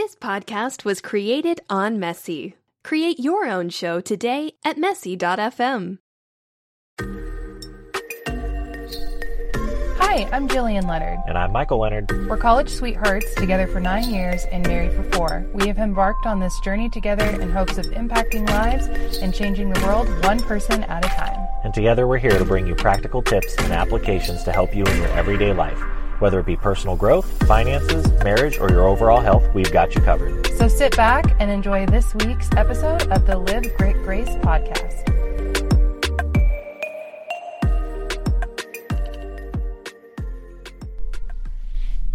This podcast was created on Messy. Create your own show today at messy.fm. Hi, I'm Jillian Leonard. And I'm Michael Leonard. We're college sweethearts together for nine years and married for four. We have embarked on this journey together in hopes of impacting lives and changing the world one person at a time. And together we're here to bring you practical tips and applications to help you in your everyday life. Whether it be personal growth, finances, marriage, or your overall health, we've got you covered. So sit back and enjoy this week's episode of the Live Grit Grace podcast.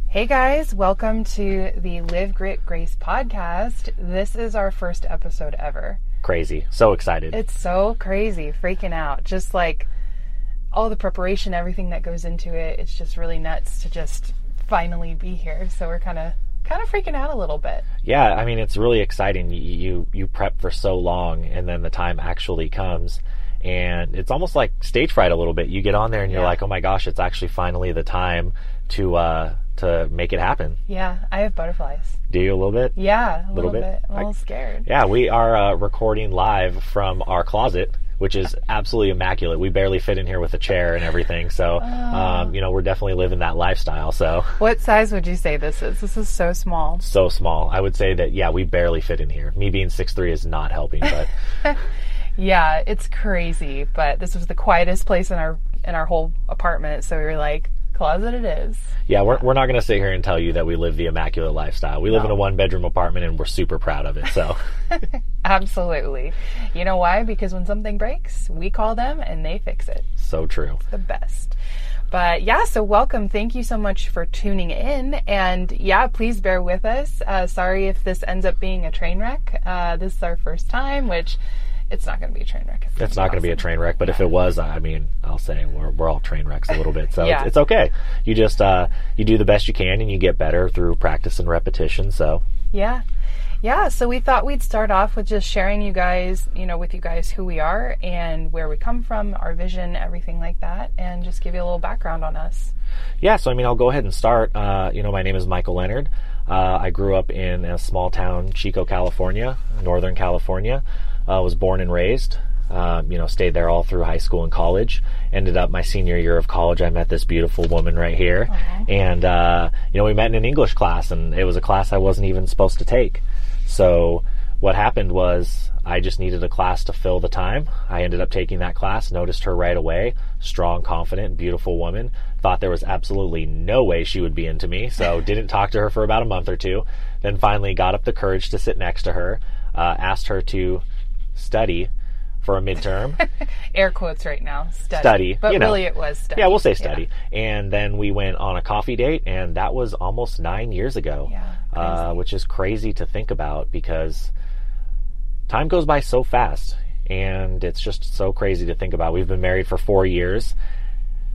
Hey guys, welcome to the Live Grit Grace podcast. This is our first episode ever. Crazy. So excited. It's so crazy, freaking out. Just like all the preparation, everything that goes into it. It's just really nuts to just finally be here. So we're kind of kind of freaking out a little bit. yeah, I mean, it's really exciting. You, you, you prep for so long and then the time actually comes. And it's almost like stage fright a little bit. You get on there and you're Yeah. like, oh my gosh, it's actually finally the time to, uh, to make it happen. Yeah, I have butterflies. Do you a little bit? Yeah, a little, Little bit. bit. I'm a I- little scared. Yeah, we are uh, recording live from our closet, which is absolutely immaculate. We barely fit in here with a chair and everything. So, um, you know, we're definitely living that lifestyle. So, What size would you say this is? This is so small. so small. I would say that, yeah, we barely fit in here. Me being 6'3 is not helping, but Yeah, it's crazy, but this was the quietest place in our in our whole apartment, so we were like, closet it is. yeah, we're, we're not going to sit here and tell you that we live the immaculate lifestyle. We live in a one bedroom apartment and we're super proud of it. So, Absolutely. You know why? Because when something breaks, we call them and they fix it. so true. the best. But yeah, so welcome. Thank you so much for tuning in. And yeah, please bear with us. Uh, sorry if this ends up being a train wreck. Uh, this is our first time, which it's not going to be a train wreck. It's not going to be a train wreck, but if it was, I mean, I'll say we're, we're all train wrecks a little bit. So Yeah. it's, it's okay. You just, uh, you do the best you can and you get better through practice and repetition. So, Yeah. Yeah, so we thought we'd start off with just sharing you guys, you know, with you guys who we are and where we come from, our vision, everything like that, and just give you a little background on us. Yeah, so I mean, I'll go ahead and start. Uh, you know, my name is Michael Leonard. Uh, I grew up in a small town, Chico, California, Northern California. Uh, was born and raised. Um, you know, stayed there all through high school and college. Ended up my senior year of college. I met this beautiful woman right here, and uh, you know, we met in an English class, and it was a class I wasn't even supposed to take. So what happened was I just needed a class to fill the time. I ended up taking that class, noticed her right away. Strong, confident, beautiful woman. Thought there was absolutely no way she would be into me, so didn't talk to her for about a month or two. Then finally got up the courage to sit next to her, uh, asked her to study for a midterm. Air quotes right now. Study. Study, But you know. really it was study. yeah, we'll say study. And then we went on a coffee date, and that was almost nine years ago, Yeah, uh, which is crazy to think about because time goes by so fast, and it's just so crazy to think about. We've been married for four years.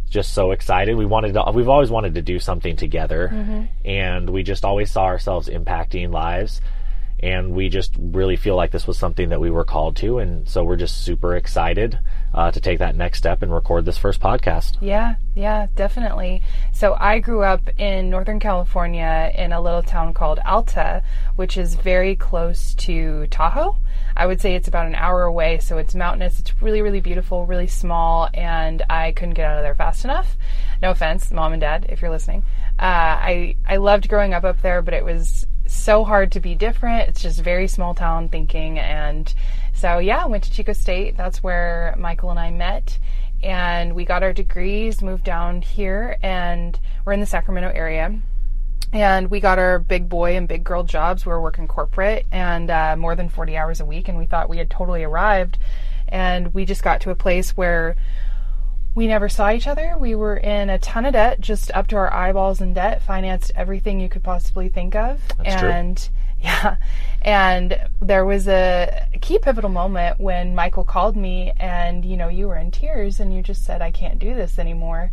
Just so excited. We wanted to, we've always wanted to do something together, and we just always saw ourselves impacting lives. And we just really feel like this was something that we were called to, and so we're just super excited uh, to take that next step and record this first podcast. Yeah, yeah, definitely. So I grew up in Northern California in a little town called Alta, which is very close to Tahoe. I would say it's about an hour away, so it's mountainous. It's really, really beautiful, really small, and I couldn't get out of there fast enough. No offense, mom and dad, if you're listening. Uh, I I loved growing up up there, but it was so hard to be different. It's just very small town thinking, and so yeah, went to Chico State. That's where Michael and I met and we got our degrees, moved down here, and we're in the Sacramento area. And we got our big boy and big girl jobs. We were working corporate and uh, more than 40 hours a week, and we thought we had totally arrived. And we just got to a place where we never saw each other. We were in a ton of debt, just up to our eyeballs in debt, financed everything you could possibly think of. That's true. and yeah. And there was a key pivotal moment when Michael called me and, you know, you were in tears and you just said, I can't do this anymore.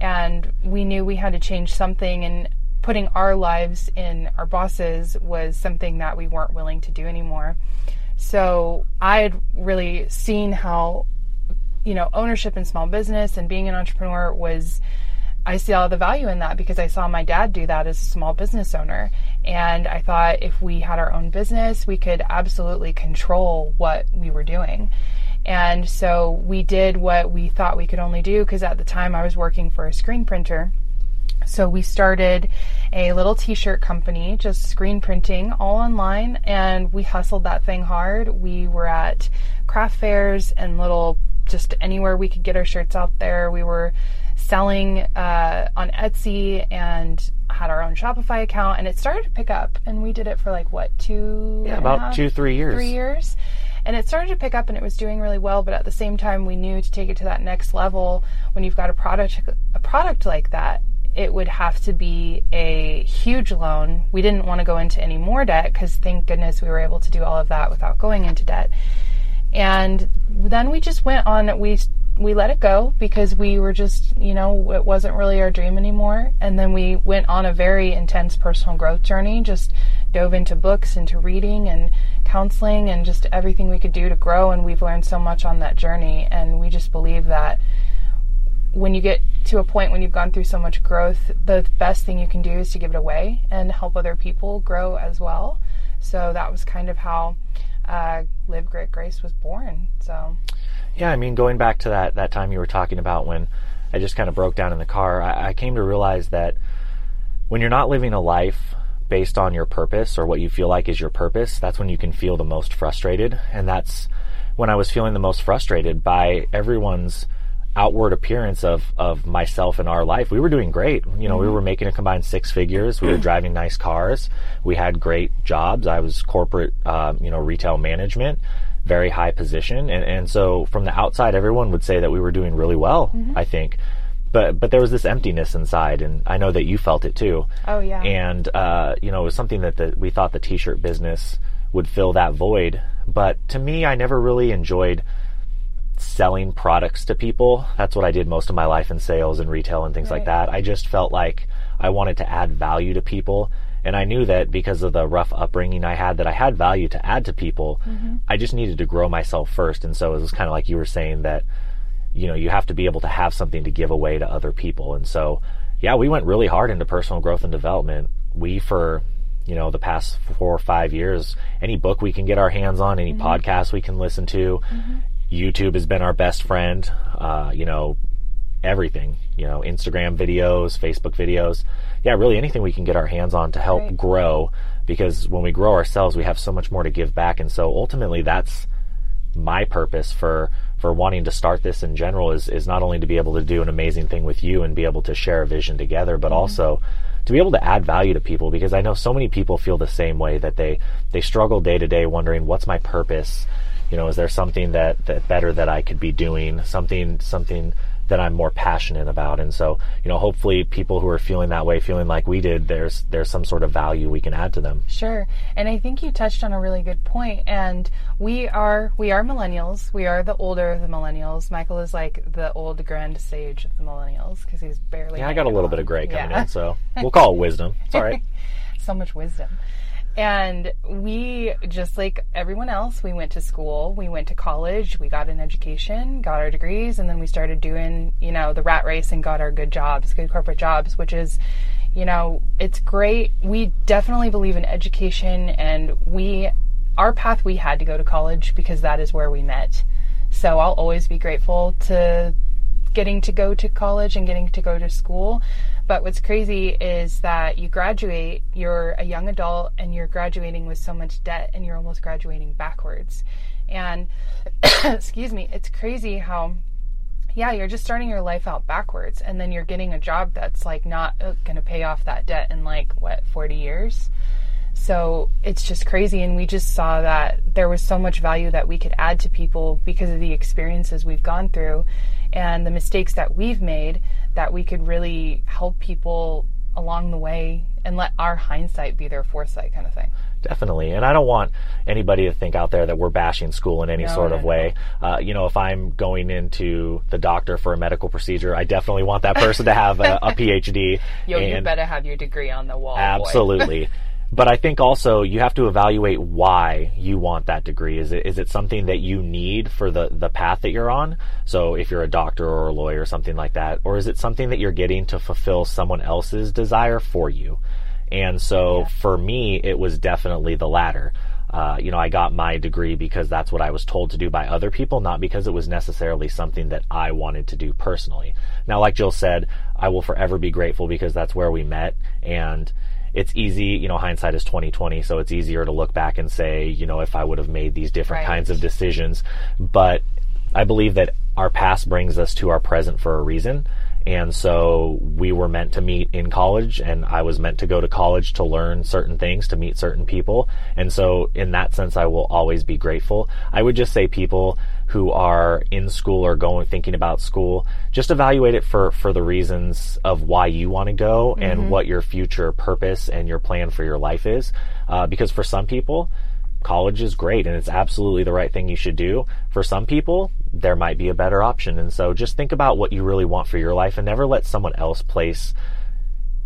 And we knew we had to change something and putting our lives in our bosses was something that we weren't willing to do anymore. So I had really seen how, you know, ownership in small business and being an entrepreneur was I see all the value in that because I saw my dad do that as a small business owner. And I thought if we had our own business, we could absolutely control what we were doing. And so we did what we thought we could only do because at the time I was working for a screen printer. So we started a little t-shirt company, just screen printing all online and we hustled that thing hard. We were at craft fairs and little just anywhere we could get our shirts out there. We were selling uh, on Etsy and had our own Shopify account, and it started to pick up. And we did it for like what two? Yeah, about half, two, three years. Three years. And it started to pick up, and it was doing really well. But at the same time, we knew to take it to that next level, when you've got a product, a product like that, it would have to be a huge loan. We didn't want to go into any more debt because thank goodness we were able to do all of that without going into debt. And then we just went on. We we let it go because we were just, you know, it wasn't really our dream anymore. And then we went on a very intense personal growth journey, just dove into books, into reading and counseling and just everything we could do to grow. And we've learned so much on that journey. And we just believe that when you get to a point when you've gone through so much growth, the best thing you can do is to give it away and help other people grow as well. So that was kind of how uh, Live Grit Grace was born. So. Yeah, I mean, going back to that that time you were talking about when I just kind of broke down in the car, I, I came to realize that when you're not living a life based on your purpose or what you feel like is your purpose, that's when you can feel the most frustrated, and that's when I was feeling the most frustrated by everyone's outward appearance of of myself and our life. We were doing great. You know, mm-hmm. we were making a combined six figures. We were driving nice cars. We had great jobs. I was corporate, uh, you know, retail management very high position. And, and so from the outside, everyone would say that we were doing really well, mm-hmm. I think. But, but there was this emptiness inside, and I know that you felt it too. Oh, yeah. And, uh, you know, it was something that the, we thought the t shirt business would fill that void. But to me, I never really enjoyed selling products to people. That's what I did most of my life in sales and retail and things right. like that. I just felt like I wanted to add value to people and I knew that because of the rough upbringing I had, that I had value to add to people. Mm-hmm. I just needed to grow myself first. And so it was kind of like you were saying that, you know, you have to be able to have something to give away to other people. And so, yeah, we went really hard into personal growth and development. We, for, you know, the past four or five years, any book we can get our hands on, any mm-hmm. podcast we can listen to, mm-hmm. YouTube has been our best friend. Uh, you know, everything, you know, Instagram videos, Facebook videos. Yeah, really anything we can get our hands on to help right. grow because when we grow ourselves, we have so much more to give back. And so ultimately that's my purpose for for wanting to start this in general is is not only to be able to do an amazing thing with you and be able to share a vision together, but mm-hmm. also to be able to add value to people because I know so many people feel the same way that they they struggle day to day wondering what's my purpose you know is there something that that better that I could be doing something something that I'm more passionate about. And so, you know, hopefully people who are feeling that way, feeling like we did, there's there's some sort of value we can add to them. Sure. And I think you touched on a really good point. And we are we are millennials. We are the older of the millennials. Michael is like the old grand sage of the millennials because he's barely. Yeah, I got a little on. bit of gray coming yeah. in, so we'll call it wisdom. It's all right. so much wisdom. And we, just like everyone else, we went to school, we went to college, we got an education, got our degrees, and then we started doing, you know, the rat race and got our good jobs, good corporate jobs, which is, you know, it's great. We definitely believe in education, and we, our path, we had to go to college because that is where we met. So I'll always be grateful to getting to go to college and getting to go to school. But what's crazy is that you graduate, you're a young adult, and you're graduating with so much debt, and you're almost graduating backwards. And, excuse me, it's crazy how yeah, you're just starting your life out backwards and then you're getting a job that's like not uh, going to pay off that debt in like what 40 years. So it's just crazy and we just saw that there was so much value that we could add to people because of the experiences we've gone through and the mistakes that we've made that we could really help people along the way and let our hindsight be their foresight kind of thing. Definitely. And I don't want anybody to think out there that we're bashing school in any no, sort of no, way. No. Uh, you know, if I'm going into the doctor for a medical procedure, I definitely want that person to have a, a PhD. Yo, you better have your degree on the wall. Absolutely. but I think also you have to evaluate why you want that degree. Is it is it something that you need for the the path that you're on? So if you're a doctor or a lawyer or something like that, or is it something that you're getting to fulfill someone else's desire for you? And so yeah. for me, it was definitely the latter. Uh, you know, I got my degree because that's what I was told to do by other people, not because it was necessarily something that I wanted to do personally. Now, like Jill said, I will forever be grateful because that's where we met and it's easy, you know, hindsight is 2020, so it's easier to look back and say, you know, if I would have made these different right. kinds of decisions. But I believe that our past brings us to our present for a reason. And so we were meant to meet in college, and I was meant to go to college to learn certain things, to meet certain people. And so, in that sense, I will always be grateful. I would just say people who are in school or going thinking about school, just evaluate it for for the reasons of why you want to go mm-hmm. and what your future purpose and your plan for your life is. Uh, because for some people, college is great and it's absolutely the right thing you should do. For some people, there might be a better option. And so just think about what you really want for your life and never let someone else place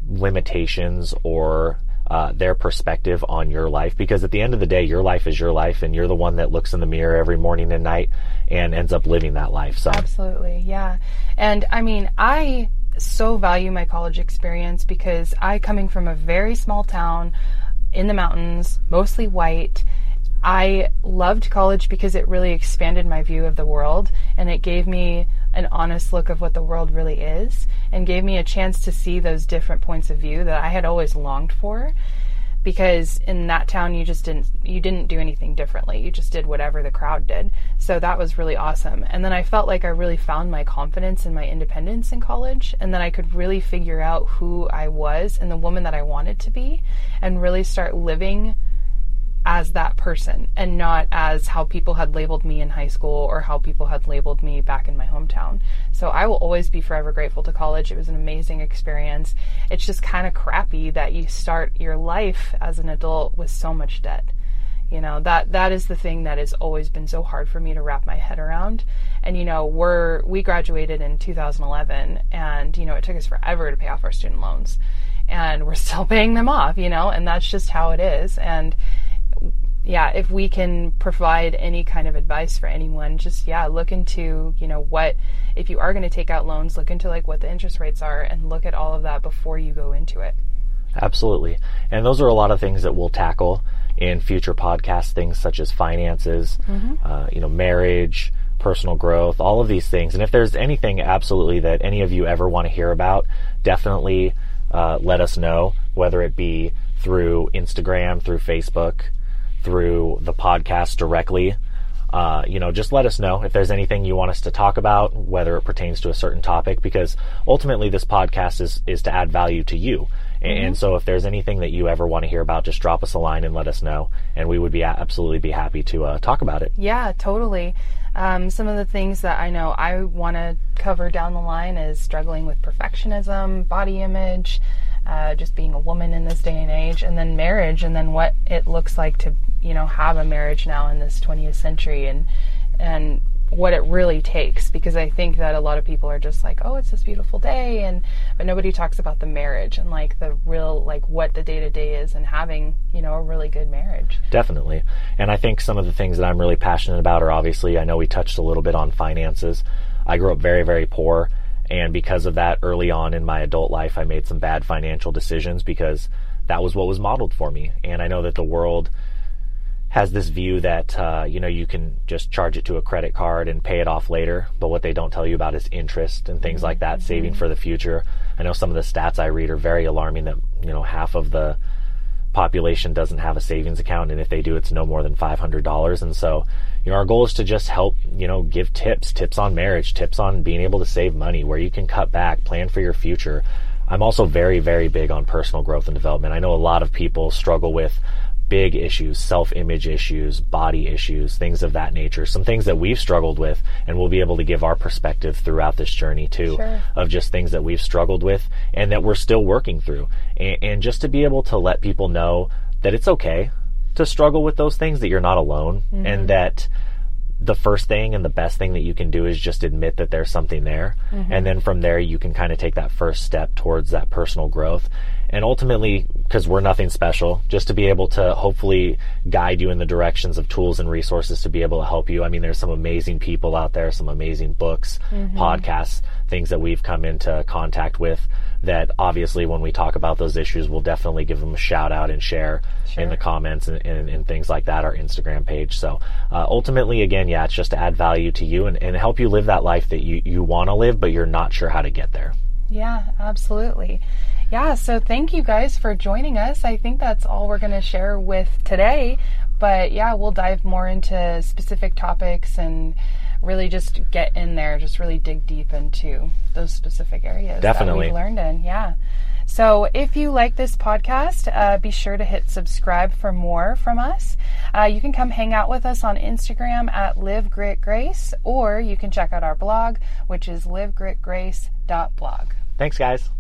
limitations or uh, their perspective on your life because at the end of the day, your life is your life and you're the one that looks in the mirror every morning and night and ends up living that life. So absolutely. Yeah. And I mean, I so value my college experience because I coming from a very small town in the mountains, mostly white, I loved college because it really expanded my view of the world and it gave me an honest look of what the world really is and gave me a chance to see those different points of view that I had always longed for because in that town you just didn't you didn't do anything differently. You just did whatever the crowd did. So that was really awesome. And then i felt like i really found my confidence and my independence in college and then i could really figure out who i was and the woman that i wanted to be and really start living as that person and not as how people had labeled me in high school or how people had labeled me back in my hometown. So I will always be forever grateful to college. It was an amazing experience. It's just kind of crappy that you start your life as an adult with so much debt. You know, that that is the thing that has always been so hard for me to wrap my head around. And you know, we're we graduated in 2011 and you know, it took us forever to pay off our student loans. And we're still paying them off, you know, and that's just how it is. And yeah, if we can provide any kind of advice for anyone, just yeah, look into, you know, what if you are going to take out loans, look into like what the interest rates are and look at all of that before you go into it. Absolutely. And those are a lot of things that we'll tackle in future podcasts, things such as finances, mm-hmm. uh, you know, marriage, personal growth, all of these things. And if there's anything absolutely that any of you ever want to hear about, definitely uh, let us know, whether it be through Instagram, through Facebook, through the podcast directly. Uh, you know, just let us know if there's anything you want us to talk about, whether it pertains to a certain topic, because ultimately this podcast is, is to add value to you. Mm-hmm. And so if there's anything that you ever want to hear about, just drop us a line and let us know. And we would be absolutely be happy to uh, talk about it. Yeah, totally. Um, some of the things that I know I want to cover down the line is struggling with perfectionism, body image, uh, just being a woman in this day and age, and then marriage, and then what it looks like to you know have a marriage now in this 20th century, and and what it really takes because I think that a lot of people are just like, oh, it's this beautiful day, and but nobody talks about the marriage and like the real like what the day to day is and having you know a really good marriage. Definitely, and I think some of the things that I'm really passionate about are obviously I know we touched a little bit on finances. I grew up very very poor and because of that, early on in my adult life, I made some bad financial decisions because that was what was modeled for me. And I know that the world has this view that uh, you know you can just charge it to a credit card and pay it off later, but what they don't tell you about is interest and things like that, mm-hmm. saving for the future. I know some of the stats I read are very alarming. That you know half of the population doesn't have a savings account, and if they do, it's no more than five hundred dollars. And so you know, our goal is to just help, you know, give tips, tips on marriage, tips on being able to save money, where you can cut back, plan for your future. I'm also very, very big on personal growth and development. I know a lot of people struggle with big issues, self-image issues, body issues, things of that nature. Some things that we've struggled with and we'll be able to give our perspective throughout this journey too sure. of just things that we've struggled with and that we're still working through. And, and just to be able to let people know that it's okay to struggle with those things, that you're not alone, mm-hmm. and that the first thing and the best thing that you can do is just admit that there's something there. Mm-hmm. And then from there, you can kind of take that first step towards that personal growth. And ultimately, because we're nothing special, just to be able to hopefully guide you in the directions of tools and resources to be able to help you. I mean, there's some amazing people out there, some amazing books, mm-hmm. podcasts, things that we've come into contact with that obviously when we talk about those issues, we'll definitely give them a shout out and share sure. in the comments and, and, and, things like that, our Instagram page. So uh, ultimately, again, yeah, it's just to add value to you and, and help you live that life that you, you want to live, but you're not sure how to get there. Yeah, absolutely. Yeah, so thank you guys for joining us. I think that's all we're going to share with today. But yeah, we'll dive more into specific topics and really just get in there, just really dig deep into those specific areas Definitely. that we learned in. Yeah. So if you like this podcast, uh, be sure to hit subscribe for more from us. Uh, you can come hang out with us on Instagram at Live Grit Grace, or you can check out our blog, which is livegritgrace.blog. Thanks, guys.